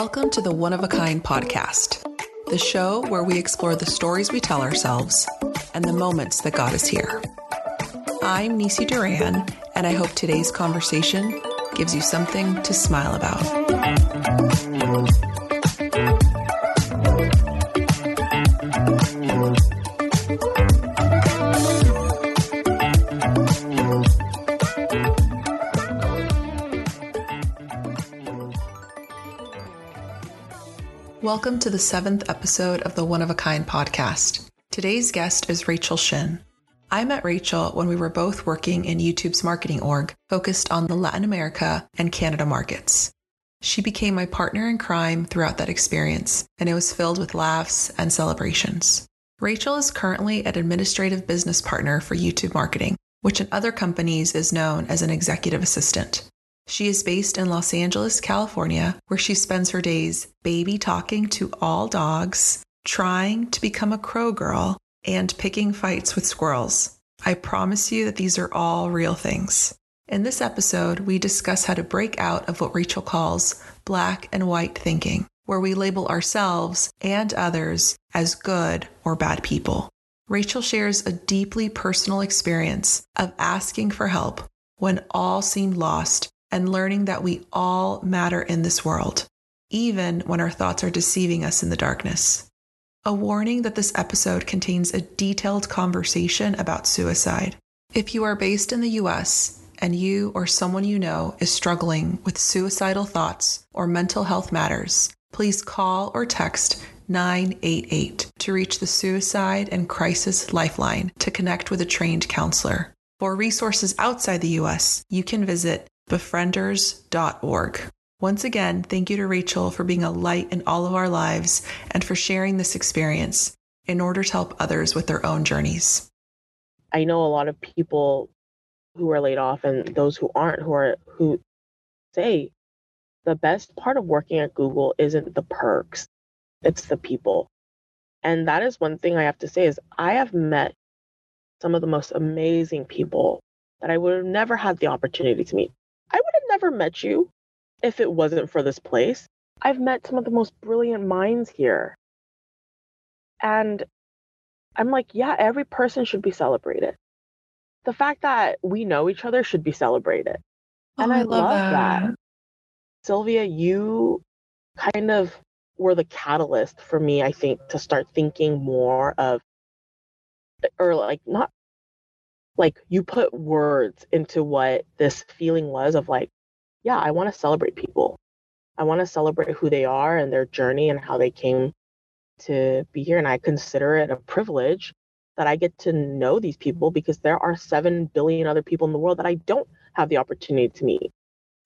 Welcome to the One of a Kind podcast, the show where we explore the stories we tell ourselves and the moments that got us here. I'm Nicy Duran, and I hope today's conversation gives you something to smile about. Welcome to the seventh episode of the One of a Kind podcast. Today's guest is Rachel Shin. I met Rachel when we were both working in YouTube's marketing org focused on the Latin America and Canada markets. She became my partner in crime throughout that experience, and it was filled with laughs and celebrations. Rachel is currently an administrative business partner for YouTube marketing, which in other companies is known as an executive assistant. She is based in Los Angeles, California, where she spends her days baby talking to all dogs, trying to become a crow girl, and picking fights with squirrels. I promise you that these are all real things. In this episode, we discuss how to break out of what Rachel calls black and white thinking, where we label ourselves and others as good or bad people. Rachel shares a deeply personal experience of asking for help when all seemed lost and learning that we all matter in this world, even when our thoughts are deceiving us in the darkness. A warning that this episode contains a detailed conversation about suicide. If you are based in the US and you or someone you know is struggling with suicidal thoughts or mental health matters, please call or text 988 to reach the Suicide and Crisis Lifeline to connect with a trained counselor. For resources outside the US, you can visit befrienders.org. Once again, thank you to Rachel for being a light in all of our lives and for sharing this experience in order to help others with their own journeys. I know a lot of people who are laid off and those who aren't who are who say the best part of working at Google isn't the perks, it's the people. And that is one thing I have to say is I have met some of the most amazing people that I would have never had the opportunity to meet. I would have never met you if it wasn't for this place. I've met some of the most brilliant minds here. And I'm like, yeah, every person should be celebrated. The fact that we know each other should be celebrated. Oh, and I, I love, love that. that. Sylvia, you kind of were the catalyst for me, I think, to start thinking more of, or like, not like you put words into what this feeling was of like, yeah, I want to celebrate people. I want to celebrate who they are and their journey and how they came to be here. And I consider it a privilege that I get to know these people because there are 7 billion other people in the world that I don't have the opportunity to meet.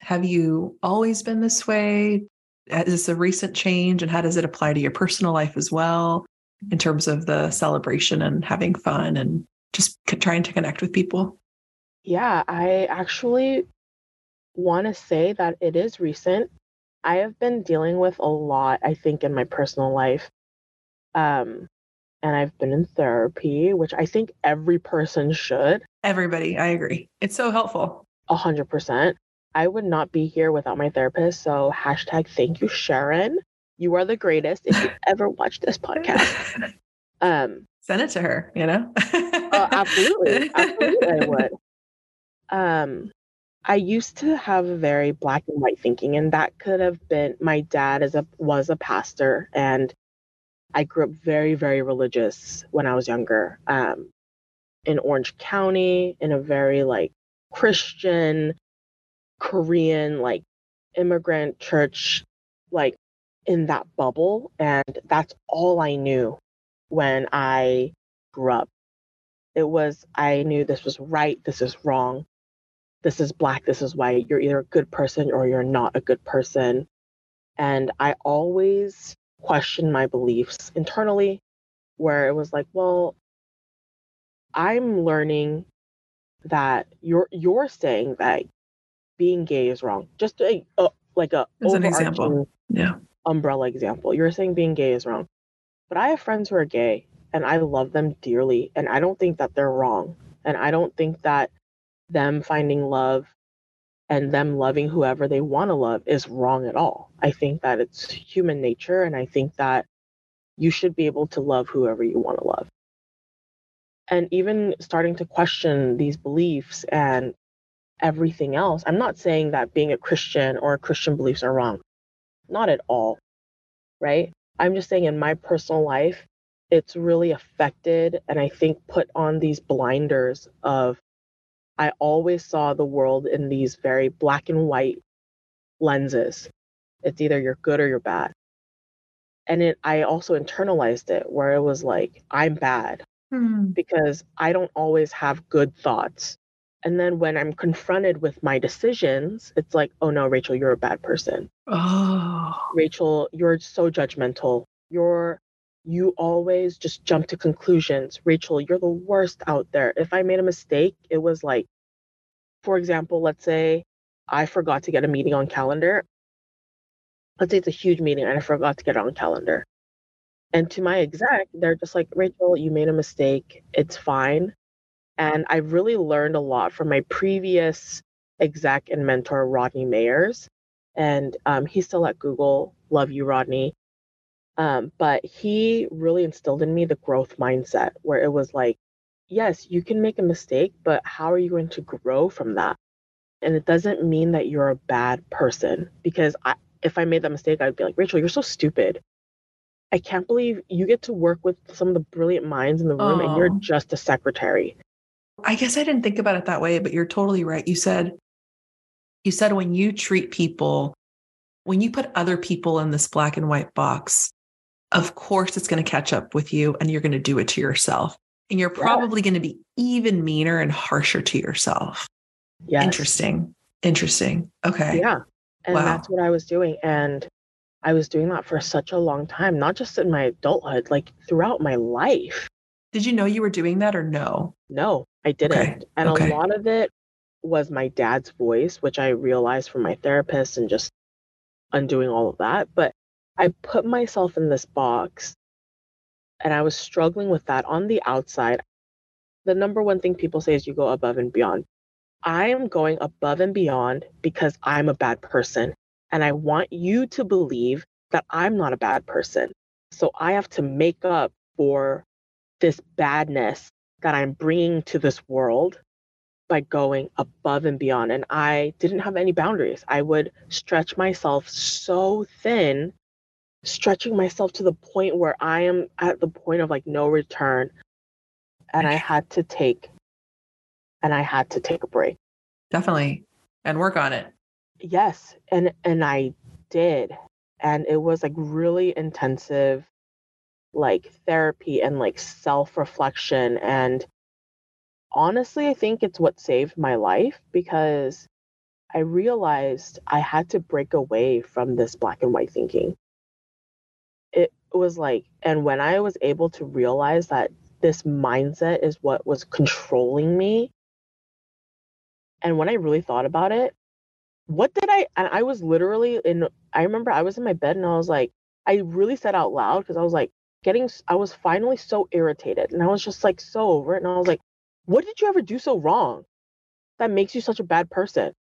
Have you always been this way? Is this a recent change? And how does it apply to your personal life as well in terms of the celebration and having fun and just trying to connect with people? Yeah, I actually want to say that it is recent. I have been dealing with a lot, I think, in my personal life. Um, and I've been in therapy, which I think every person should. Everybody, I agree. It's so helpful. A hundred percent. I would not be here without my therapist. So hashtag thank you, Sharon. You are the greatest if you ever watch this podcast. Um, Send it to her, you know? oh, absolutely. Absolutely, I would. Um, I used to have a very black and white thinking, and that could have been my dad is a was a pastor, and I grew up very, very religious when I was younger. Um, in Orange County, in a very like Christian, Korean, like immigrant church, like in that bubble, and that's all I knew when I grew up. It was, I knew this was right, this is wrong, this is black, this is white. You're either a good person or you're not a good person. And I always questioned my beliefs internally, where it was like, well, I'm learning that you're you're saying that being gay is wrong. Just a, a like a As an example. Yeah. umbrella example. You're saying being gay is wrong. But I have friends who are gay and I love them dearly. And I don't think that they're wrong. And I don't think that them finding love and them loving whoever they want to love is wrong at all. I think that it's human nature and I think that you should be able to love whoever you want to love. And even starting to question these beliefs and everything else, I'm not saying that being a Christian or Christian beliefs are wrong. Not at all. Right? I'm just saying in my personal life, it's really affected and I think put on these blinders of I always saw the world in these very black and white lenses. It's either you're good or you're bad. And it I also internalized it where it was like, I'm bad hmm. because I don't always have good thoughts. And then when I'm confronted with my decisions, it's like, oh no, Rachel, you're a bad person. Oh. Rachel, you're so judgmental. You're you always just jump to conclusions. Rachel, you're the worst out there. If I made a mistake, it was like, for example, let's say I forgot to get a meeting on calendar. Let's say it's a huge meeting and I forgot to get it on calendar. And to my exec, they're just like, Rachel, you made a mistake. It's fine. And I really learned a lot from my previous exec and mentor, Rodney Mayers. And um, he's still at Google. Love you, Rodney. Um, but he really instilled in me the growth mindset where it was like, yes, you can make a mistake, but how are you going to grow from that? And it doesn't mean that you're a bad person because I, if I made that mistake, I'd be like, Rachel, you're so stupid. I can't believe you get to work with some of the brilliant minds in the room oh. and you're just a secretary. I guess I didn't think about it that way, but you're totally right. You said, you said when you treat people, when you put other people in this black and white box, of course it's going to catch up with you and you're going to do it to yourself. And you're probably yeah. going to be even meaner and harsher to yourself. Yeah. Interesting. Interesting. Okay. Yeah. And wow. that's what I was doing. And I was doing that for such a long time, not just in my adulthood, like throughout my life. Did you know you were doing that or no? No, I didn't. Okay. And okay. a lot of it was my dad's voice, which I realized from my therapist and just undoing all of that. But I put myself in this box and I was struggling with that on the outside. The number one thing people say is you go above and beyond. I am going above and beyond because I'm a bad person. And I want you to believe that I'm not a bad person. So I have to make up for this badness that I'm bringing to this world by going above and beyond. And I didn't have any boundaries. I would stretch myself so thin stretching myself to the point where I am at the point of like no return. And I had to take and I had to take a break. Definitely. And work on it. Yes. And and I did. And it was like really intensive like therapy and like self-reflection and honestly I think it's what saved my life because I realized I had to break away from this black and white thinking was like, and when I was able to realize that this mindset is what was controlling me, and when I really thought about it, what did I, and I was literally in, I remember I was in my bed and I was like, I really said out loud because I was like, getting, I was finally so irritated and I was just like so over it. And I was like, what did you ever do so wrong that makes you such a bad person?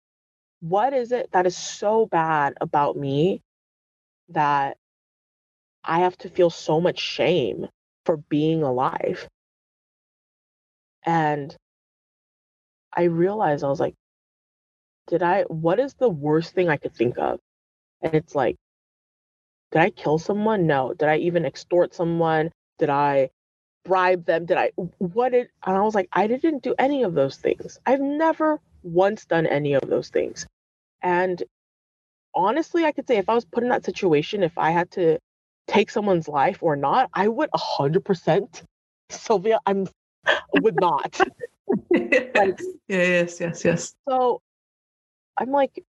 What is it that is so bad about me that I have to feel so much shame for being alive. And I realized I was like, did I, what is the worst thing I could think of? And it's like, did I kill someone? No. Did I even extort someone? Did I bribe them? Did I, what did, and I was like, I didn't do any of those things. I've never once done any of those things. And honestly, I could say if I was put in that situation, if I had to take someone's life or not, I would 100%. Sylvia, I'm would not. like, yes, yes, yes. So I'm like,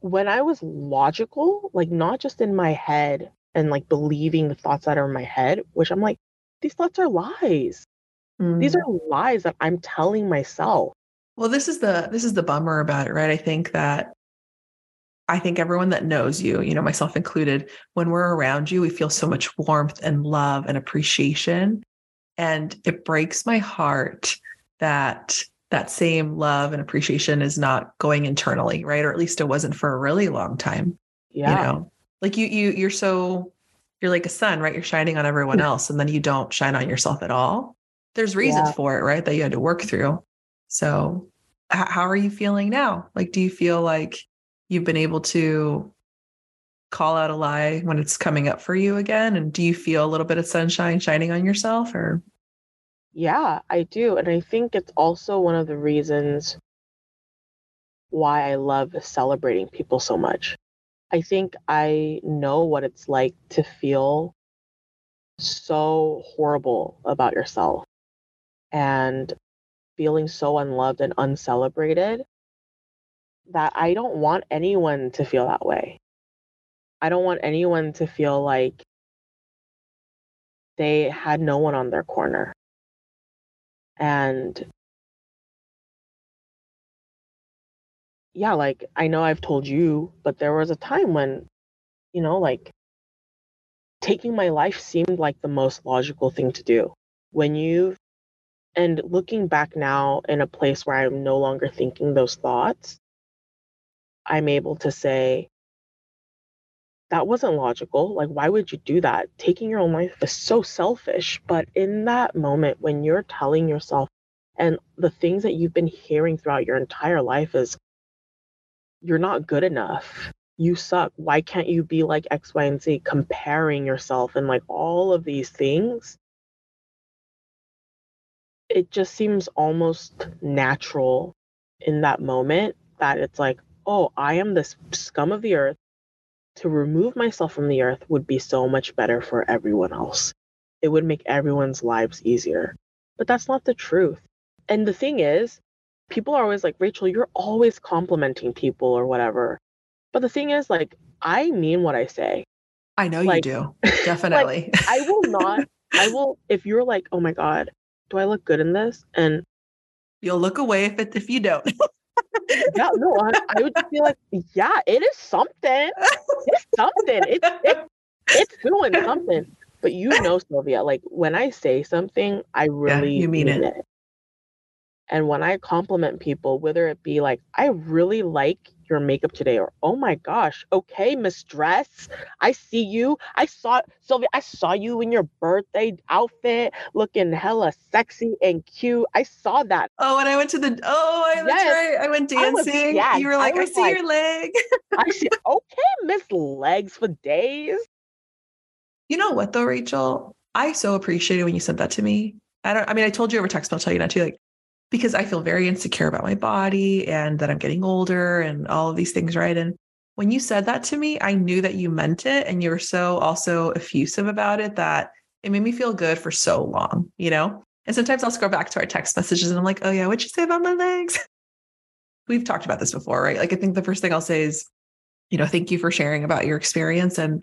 when I was logical, like not just in my head and like believing the thoughts that are in my head, which I'm like, these thoughts are lies. Mm. These are lies that I'm telling myself. Well, this is the this is the bummer about it, right? I think that I think everyone that knows you, you know, myself included, when we're around you, we feel so much warmth and love and appreciation. And it breaks my heart that that same love and appreciation is not going internally, right? Or at least it wasn't for a really long time. Yeah. You know, like you, you, you're so, you're like a sun, right? You're shining on everyone hmm. else and then you don't shine on yourself at all. There's reasons Yeah. for it, right? That you had to work through. So, h- how are you feeling now? Like, do you feel like you've been able to call out a lie when it's coming up for you again? And do you feel a little bit of sunshine shining on yourself or? Yeah, I do. And I think it's also one of the reasons why I love celebrating people so much. I think I know what it's like to feel so horrible about yourself and feeling so unloved and uncelebrated that I don't want anyone to feel that way. I don't want anyone to feel like they had no one on their corner. And yeah, like I know I've told you, but there was a time when, you know, like taking my life seemed like the most logical thing to do. When you've and looking back now in a place where I'm no longer thinking those thoughts, I'm able to say, that wasn't logical. Like, why would you do that? Taking your own life is so selfish. But in that moment, when you're telling yourself, and the things that you've been hearing throughout your entire life is, you're not good enough. You suck. Why can't you be like X, Y, and Z? Comparing yourself and like all of these things. It just seems almost natural in that moment that it's like, oh, I am this scum of the earth to remove myself from the earth would be so much better for everyone else. It would make everyone's lives easier. But that's not the truth. And the thing is, people are always like, Rachel, you're always complimenting people or whatever. But the thing is, like, I mean what I say. I know Like- you do. Definitely. I will not, I will, if you're like, oh my God, do I look good in this? And You'll look away if it if you don't. yeah, no, I, I would just be like, yeah, it is something. It's something. It's it, it's doing something. But you know, Sylvia, like when I say something, I really you mean it. And when I compliment people, whether it be like, I really like your makeup today, or oh my gosh, okay, Miss Dress, I see you. I saw Sylvia, I saw you in your birthday outfit looking hella sexy and cute. I saw that. Oh, when I went to the oh, I, that's right. I went I was dancing. you were like, I, was see like- your leg. I see, okay, Miss Legs for days. You know what though, Rachel? I so appreciated when you sent that to me. I don't I mean, I told you over text, but I'll tell you now too, like because I feel very insecure about my body and that I'm getting older and all of these things, right? And when you said that to me, I knew that you meant it and you were so also effusive about it that it made me feel good for so long, you know? And sometimes I'll scroll back to our text messages and I'm like, oh yeah, what'd you say about my legs? We've talked about this before, right? Like I think the first thing I'll say is, you know, thank you for sharing about your experience and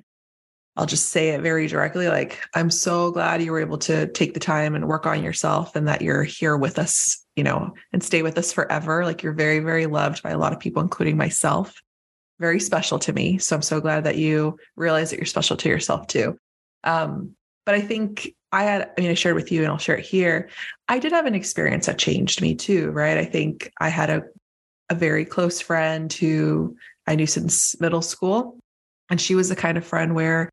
I'll just say it very directly like, I'm so glad you were able to take the time and work on yourself and that you're here with us, you know, and stay with us forever. Like, you're very, very loved by a lot of people, including myself. Very special to me. So I'm so glad that you realize that you're special to yourself too. Um, but I think I had, I mean, I shared with you and I'll share it here. I did have an experience that changed me too, right? I think I had a, a very close friend who I knew since middle school. And she was the kind of friend where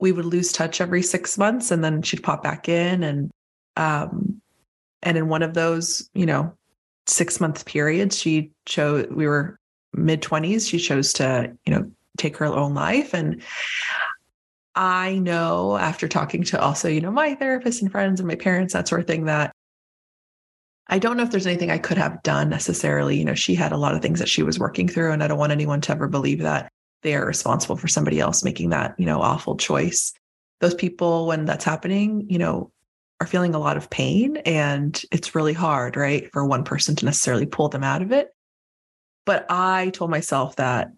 we would lose touch every six months and then she'd pop back in and um and in one of those you know six month periods she chose we were mid 20s she chose to you know take her own life and i know after talking to also you know my therapist and friends and my parents that sort of thing that I don't know if there's anything I could have done necessarily. You know, she had a lot of things that she was working through, and I don't want anyone to ever believe that they are responsible for somebody else making that, you know, awful choice. Those people, when that's happening, you know, are feeling a lot of pain and it's really hard, right, for one person to necessarily pull them out of it. But I told myself that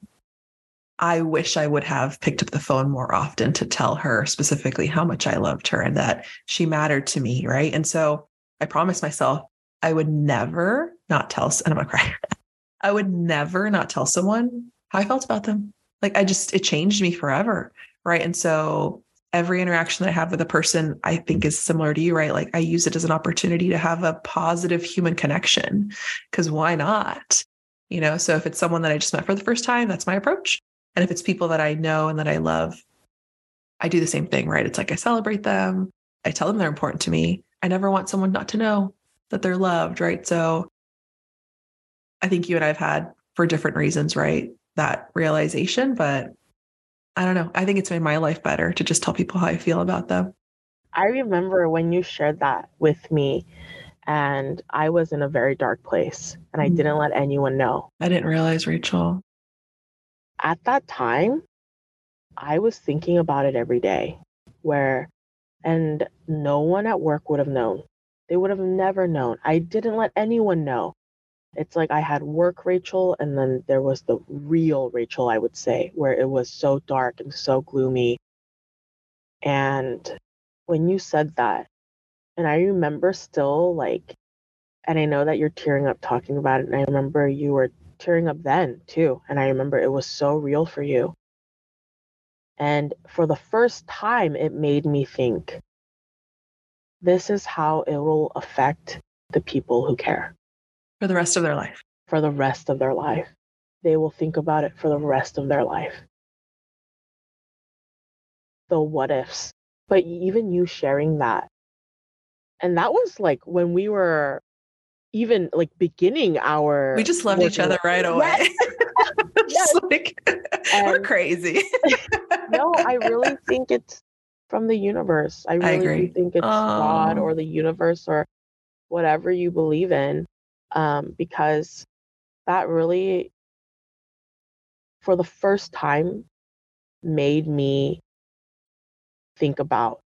I wish I would have picked up the phone more often to tell her specifically how much I loved her and that she mattered to me, right? And so I promised myself I would never not tell, and I'm gonna cry. I would never not tell someone how I felt about them like I just it changed me forever, right? And so every interaction that I have with a person, I think is similar to you, right? Like I use it as an opportunity to have a positive human connection because why not? You know, so if it's someone that I just met for the first time, that's my approach. And if it's people that I know and that I love, I do the same thing, right? It's like I celebrate them, I tell them they're important to me. I never want someone not to know that they're loved, right? So I think you and I've had for different reasons, right? That realization, but I don't know. I think it's made my life better to just tell people how I feel about them. I remember when you shared that with me, and I was in a very dark place and I didn't mm. let anyone know. I didn't realize, Rachel. At that time, I was thinking about it every day, where, and no one at work would have known. They would have never known. I didn't let anyone know. It's like I had work Rachel, and then there was the real Rachel, I would say, where it was so dark and so gloomy. And when you said that, and I remember still like, and I know that you're tearing up talking about it, and I remember you were tearing up then too. And I remember it was so real for you. And for the first time, it made me think this is how it will affect the people who care for the rest of their life. For the rest of their life. They will think about it for the rest of their life. The what ifs. But even you sharing that, and that was like when we were even like beginning our. We just loved each other right away. Yes. yes. like, we're crazy. no, I really think it's from the universe. I really I do think it's oh. God or the universe or whatever you believe in um, because that really, for the first time, made me think about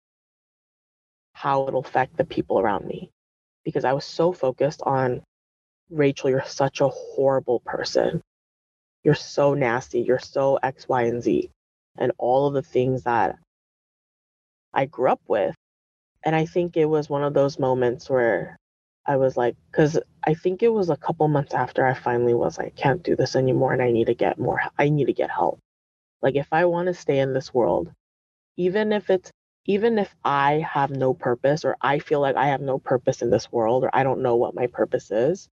how it'll affect the people around me. Because I was so focused on, Rachel, you're such a horrible person. You're so nasty. You're so X, Y, and Z. And all of the things that I grew up with. And I think it was one of those moments where I was like, because I think it was a couple months after I finally was like, I can't do this anymore and I need to get more, I need to get help. Like, if I want to stay in this world, even if it's, even if I have no purpose or I feel like I have no purpose in this world or I don't know what my purpose is,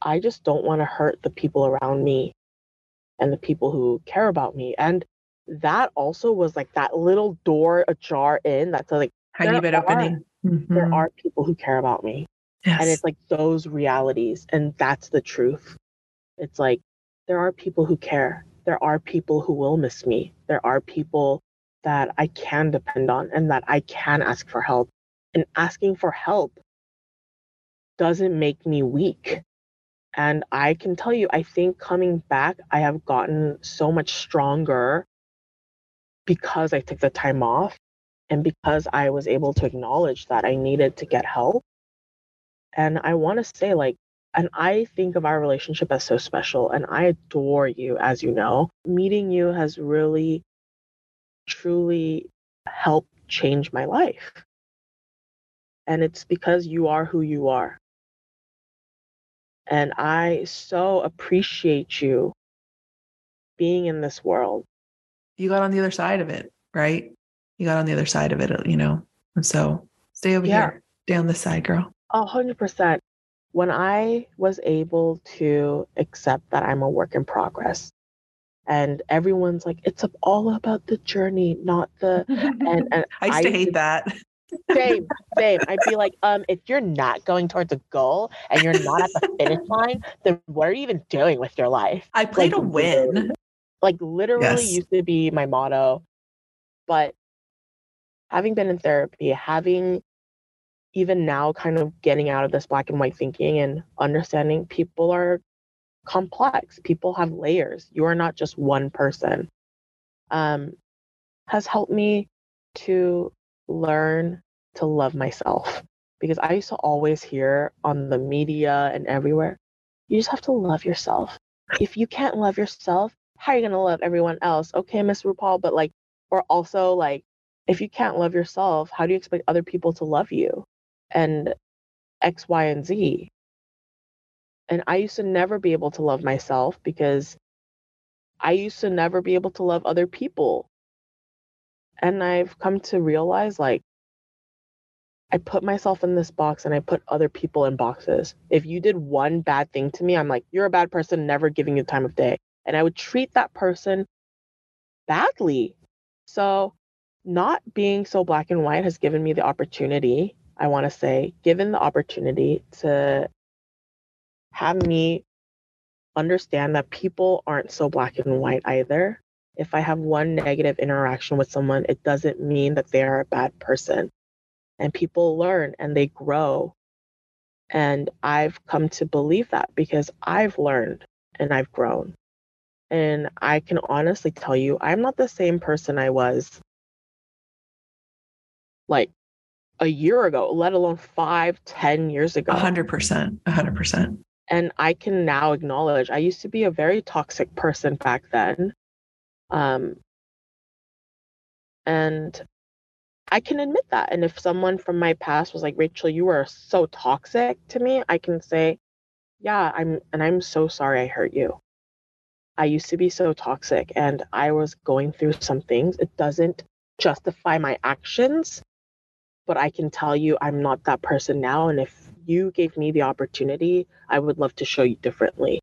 I just don't want to hurt the people around me and the people who care about me. And that also was like that little door ajar in that's like tiny bit opening mm-hmm. there are people who care about me. Yes. And it's like those realities. And that's the truth. It's like there are people who care. There are people who will miss me. There are people that I can depend on and that I can ask for help. And asking for help doesn't make me weak. And I can tell you, I think coming back, I have gotten so much stronger because I took the time off and because I was able to acknowledge that I needed to get help. And I want to say, like, and I think of our relationship as so special, and I adore you, as you know. Meeting you has really, truly helped change my life. And it's because you are who you are. And I so appreciate you being in this world. You got on the other side of it, right? You got on the other side of it, you know. And so stay over yeah. here, stay on this side, girl. A hundred percent. When I was able to accept that I'm a work in progress, and everyone's like, it's all about the journey, not the. And, and I used to I hate that. Same, same. I'd be like, um, if you're not going towards a goal and you're not at the finish line, then what are you even doing with your life? I played like, to win. Like literally yes. used to be my motto. But having been in therapy, having even now kind of getting out of this black and white thinking and understanding people are complex, people have layers. You are not just one person. Um, has helped me to learn to love myself because I used to always hear on the media and everywhere, you just have to love yourself. If you can't love yourself, how are you going to love everyone else? Okay, Miss RuPaul, but like, or also like, if you can't love yourself, how do you expect other people to love you? And X, Y, and Z. And I used to never be able to love myself because I used to never be able to love other people And I've come to realize like I put myself in this box and I put other people in boxes. If you did one bad thing to me, I'm like, you're a bad person, never giving you the time of day. And I would treat that person badly. So, not being so black and white has given me the opportunity, I want to say, given the opportunity to have me understand that people aren't so black and white either. If I have one negative interaction with someone, it doesn't mean that they are a bad person and people learn and they grow. And I've come to believe that because I've learned and I've grown. And I can honestly tell you, I'm not the same person I was like a year ago, let alone five, ten years ago. A hundred percent. A hundred percent. And I can now acknowledge I used to be a very toxic person back then. Um, and I can admit that. And if someone from my past was like, Rachel, you were so toxic to me, I can say, yeah, I'm, and I'm so sorry I hurt you. I used to be so toxic and I was going through some things. It doesn't justify my actions, but I can tell you I'm not that person now. And if you gave me the opportunity, I would love to show you differently.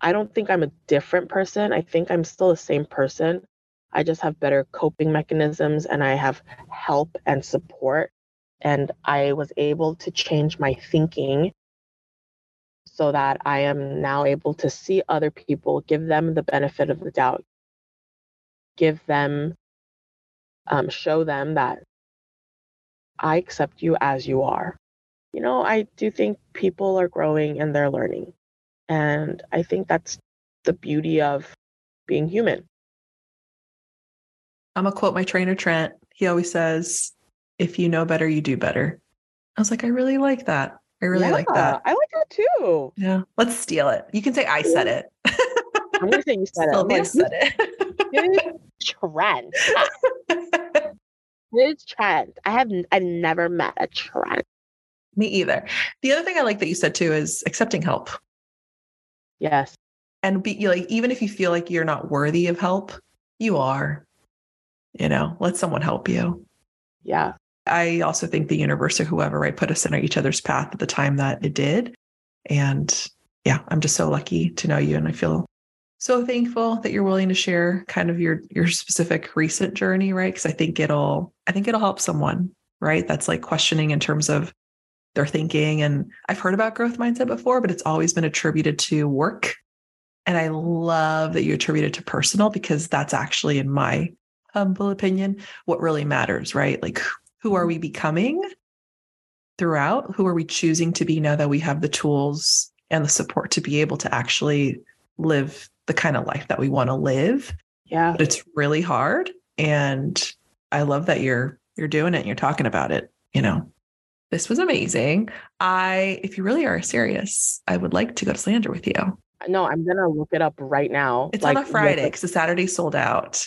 I don't think I'm a different person. I think I'm still the same person. I just have better coping mechanisms and I have help and support. And I was able to change my thinking so that I am now able to see other people, give them the benefit of the doubt, give them, um, show them that I accept you as you are. You know, I do think people are growing and they're learning. And I think that's the beauty of being human. I'm gonna quote my trainer Trent. He always says, "If you know better, you do better." I was like, I really like that. I really yeah, like that. I like that too. Yeah, let's steal it. You can say I said it. I'm gonna say you said Sylvia it. said it. It's trend. I have I've never met a trend. Me either. The other thing I like that you said too is accepting help Yes. and be like, even if you feel like you're not worthy of help, you are. You know, let someone help you. Yeah. I also think the universe or whoever, right, put us in each other's path at the time that it did. And yeah, I'm just so lucky to know you. And I feel so thankful that you're willing to share kind of your your specific recent journey, right? Because I think it'll I think it'll help someone, right? That's like questioning in terms of their thinking. And I've heard about growth mindset before, but it's always been attributed to work. And I love that you attribute it to personal because that's actually, in my humble opinion, what really matters, right? Like who are we becoming throughout? Who are we choosing to be now that we have the tools and the support to be able to actually live the kind of life that we want to live? Yeah. But it's really hard. And I love that you're you're doing it and you're talking about it, you know. This was amazing. I if you really are serious, I would like to go to Slander with you. No, I'm gonna look it up right now. It's Like, on a Friday because the Saturday sold out.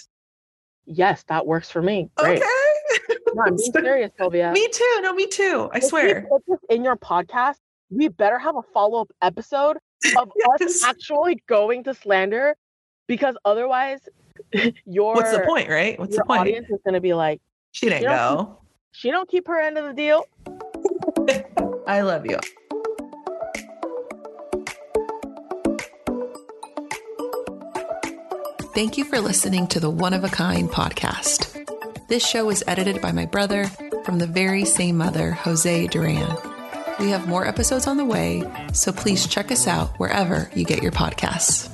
Yes, that works for me. Great. Okay. No, I'm being serious, Sylvia. me too. No, me too. I If we swear. put this in your podcast, we better have a follow up episode of Yes. us actually going to slander, because otherwise, your What's the point, right? What's your the point? audience is gonna be like, She didn't You know, go. she don't keep her end of the deal. I love you. Thank you for listening to the One of a Kind podcast. This show was edited by my brother from the very same mother, Jose Duran. We have more episodes on the way, so please check us out wherever you get your podcasts.